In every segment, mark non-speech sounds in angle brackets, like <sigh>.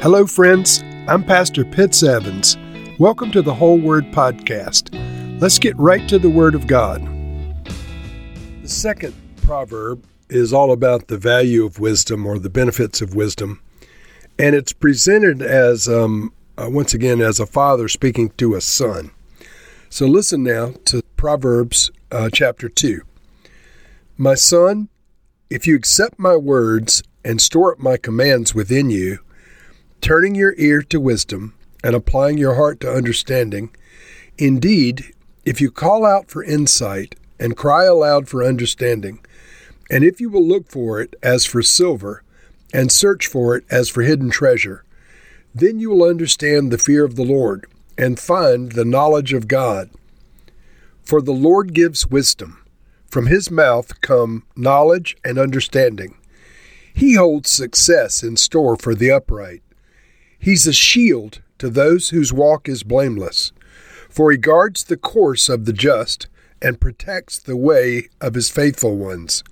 Hello, friends. I'm Pastor Pitts Evans. Welcome to the Whole Word Podcast. Let's get right to the Word of God. The second proverb is all about the value of wisdom or the benefits of wisdom, and it's presented as, um, uh, once again, as a father speaking to a son. So listen now to Proverbs uh, chapter 2. My son, if you accept my words and store up my commands within you, turning your ear to wisdom and applying your heart to understanding. Indeed, if you call out for insight and cry aloud for understanding, and if you will look for it as for silver and search for it as for hidden treasure, then you will understand the fear of the Lord and find the knowledge of God. For the Lord gives wisdom. From his mouth come knowledge and understanding. He holds success in store for the upright. He's a shield to those whose walk is blameless, for he guards the course of the just and protects the way of his faithful ones.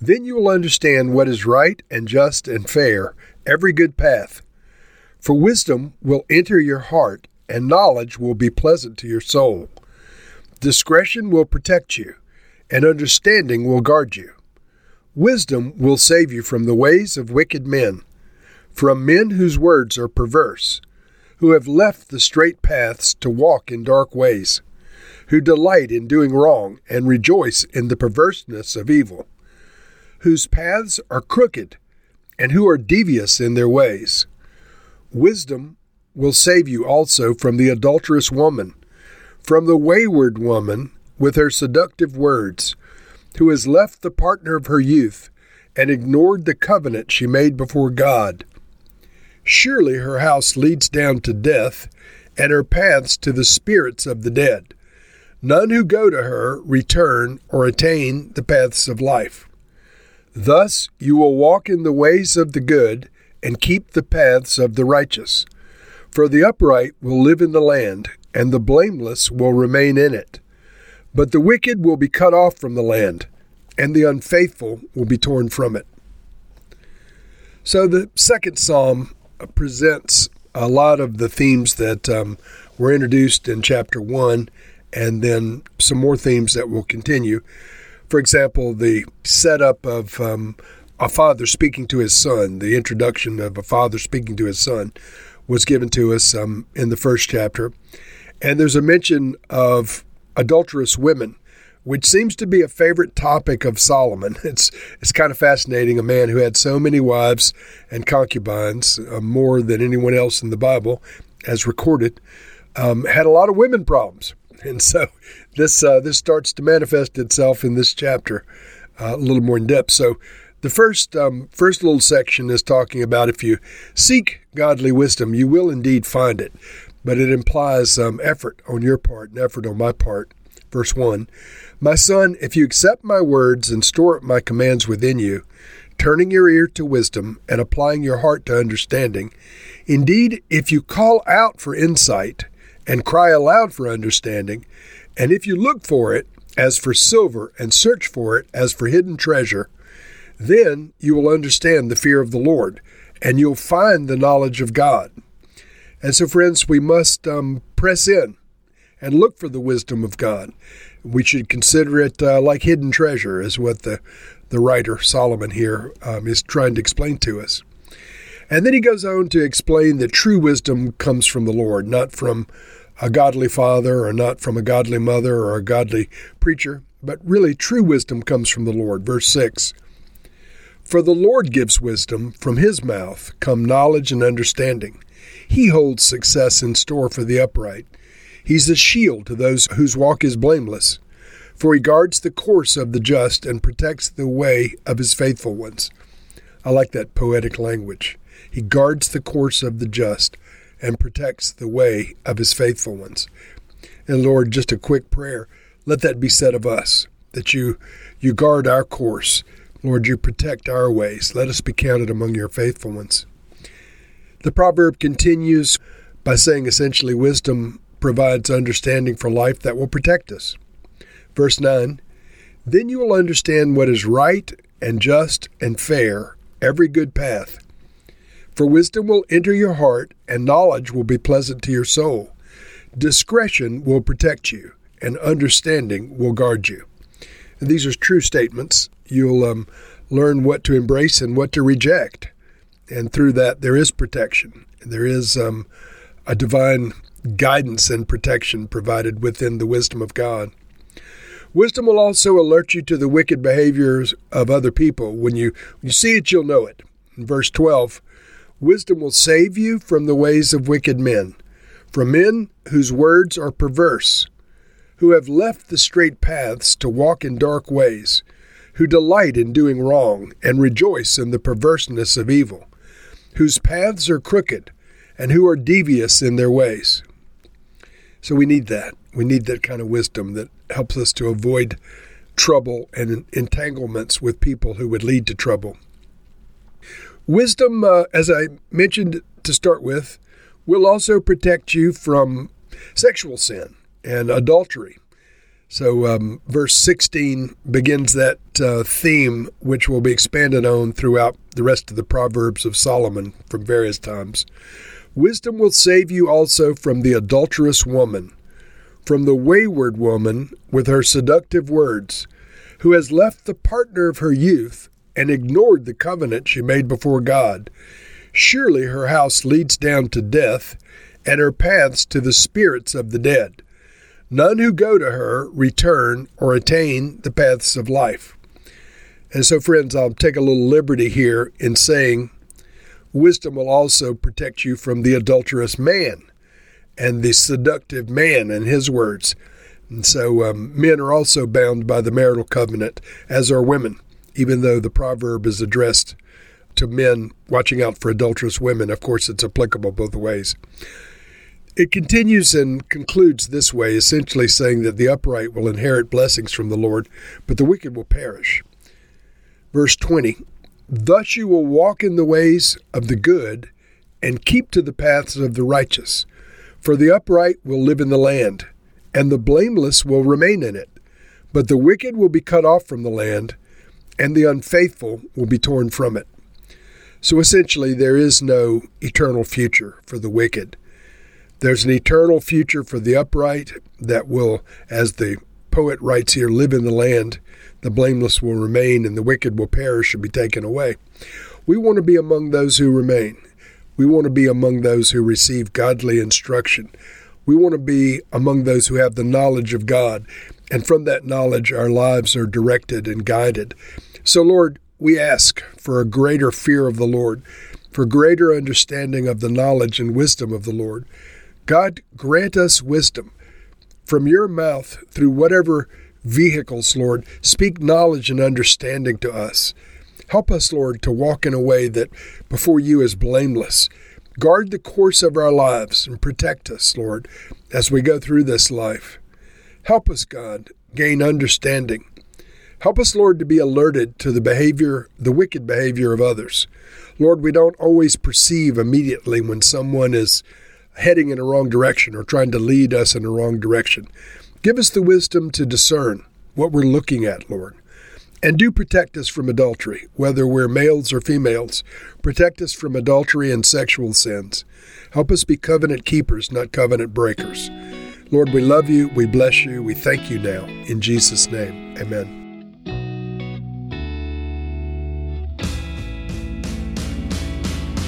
Then you will understand what is right and just and fair, every good path. For wisdom will enter your heart, and knowledge will be pleasant to your soul. Discretion will protect you, and understanding will guard you. Wisdom will save you from the ways of wicked men from men whose words are perverse, who have left the straight paths to walk in dark ways, who delight in doing wrong and rejoice in the perverseness of evil, whose paths are crooked and who are devious in their ways. Wisdom will save you also from the adulterous woman, from the wayward woman with her seductive words, who has left the partner of her youth and ignored the covenant she made before God. Surely her house leads down to death, and her paths to the spirits of the dead. None who go to her return or attain the paths of life. Thus you will walk in the ways of the good and keep the paths of the righteous. For the upright will live in the land, and the blameless will remain in it. But the wicked will be cut off from the land, and the unfaithful will be torn from it. So the second psalm presents a lot of the themes that um, were introduced in chapter one, and then some more themes that will continue. For example, the setup of um, a father speaking to his son, the introduction of a father speaking to his son, was given to us um, in the first chapter. And there's a mention of adulterous women which seems to be a favorite topic of Solomon. <laughs> It's it's kind of fascinating. A man who had so many wives and concubines, uh, more than anyone else in the Bible, as recorded, um, had a lot of women problems, <laughs> and so this uh, this starts to manifest itself in this chapter uh, a little more in depth. So. The first um, first little section is talking about if you seek godly wisdom, you will indeed find it, but it implies um, effort on your part and effort on my part. Verse 1 My son, if you accept my words and store up my commands within you, turning your ear to wisdom and applying your heart to understanding, indeed, if you call out for insight and cry aloud for understanding, and if you look for it as for silver and search for it as for hidden treasure, then you will understand the fear of the Lord, and you'll find the knowledge of God. And so, friends, we must um, press in and look for the wisdom of God. We should consider it uh, like hidden treasure, is what the, the writer Solomon here um, is trying to explain to us. And then he goes on to explain that true wisdom comes from the Lord, not from a godly father or not from a godly mother or a godly preacher, but really true wisdom comes from the Lord. Verse 6 For the Lord gives wisdom, from his mouth come knowledge and understanding. He holds success in store for the upright. He's a shield to those whose walk is blameless, for he guards the course of the just and protects the way of his faithful ones. I like that poetic language. He guards the course of the just and protects the way of his faithful ones. And Lord, just a quick prayer. Let that be said of us, that you you guard our course. Lord, you protect our ways. Let us be counted among your faithful ones. The proverb continues by saying essentially wisdom provides understanding for life that will protect us. Verse 9 Then you will understand what is right and just and fair, every good path. For wisdom will enter your heart, and knowledge will be pleasant to your soul. Discretion will protect you, and understanding will guard you. And these are true statements. You'll um, learn what to embrace and what to reject. And through that, there is protection. There is um, a divine guidance and protection provided within the wisdom of God. Wisdom will also alert you to the wicked behaviors of other people. When you, when you see it, you'll know it. In verse 12, wisdom will save you from the ways of wicked men, from men whose words are perverse, who have left the straight paths to walk in dark ways, who delight in doing wrong and rejoice in the perverseness of evil, whose paths are crooked and who are devious in their ways. So we need that. We need that kind of wisdom that helps us to avoid trouble and entanglements with people who would lead to trouble. Wisdom, uh, as I mentioned to start with, will also protect you from sexual sin and adultery. So, um, verse 16 begins that uh, theme, which will be expanded on throughout the rest of the Proverbs of Solomon from various times. Wisdom will save you also from the adulterous woman, from the wayward woman with her seductive words, who has left the partner of her youth and ignored the covenant she made before God. Surely her house leads down to death, and her paths to the spirits of the dead. None who go to her return or attain the paths of life. And so, friends, I'll take a little liberty here in saying wisdom will also protect you from the adulterous man and the seductive man and his words. And so, um, men are also bound by the marital covenant, as are women, even though the proverb is addressed to men watching out for adulterous women. Of course, it's applicable both ways. It continues and concludes this way, essentially saying that the upright will inherit blessings from the Lord, but the wicked will perish. Verse 20 Thus you will walk in the ways of the good and keep to the paths of the righteous. For the upright will live in the land, and the blameless will remain in it. But the wicked will be cut off from the land, and the unfaithful will be torn from it. So essentially, there is no eternal future for the wicked. There's an eternal future for the upright that will, as the poet writes here, live in the land. The blameless will remain, and the wicked will perish and be taken away. We want to be among those who remain. We want to be among those who receive godly instruction. We want to be among those who have the knowledge of God, and from that knowledge, our lives are directed and guided. So, Lord, we ask for a greater fear of the Lord, for greater understanding of the knowledge and wisdom of the Lord. God, grant us wisdom from your mouth through whatever vehicles, Lord. Speak knowledge and understanding to us. Help us, Lord, to walk in a way that before you is blameless. Guard the course of our lives and protect us, Lord, as we go through this life. Help us, God, gain understanding. Help us, Lord, to be alerted to the behavior, the wicked behavior of others. Lord, we don't always perceive immediately when someone is heading in a wrong direction or trying to lead us in a wrong direction. Give us the wisdom to discern what we're looking at, Lord. And do protect us from adultery, whether we're males or females. Protect us from adultery and sexual sins. Help us be covenant keepers, not covenant breakers. Lord, we love you. We bless you. We thank you now. In Jesus' name, amen.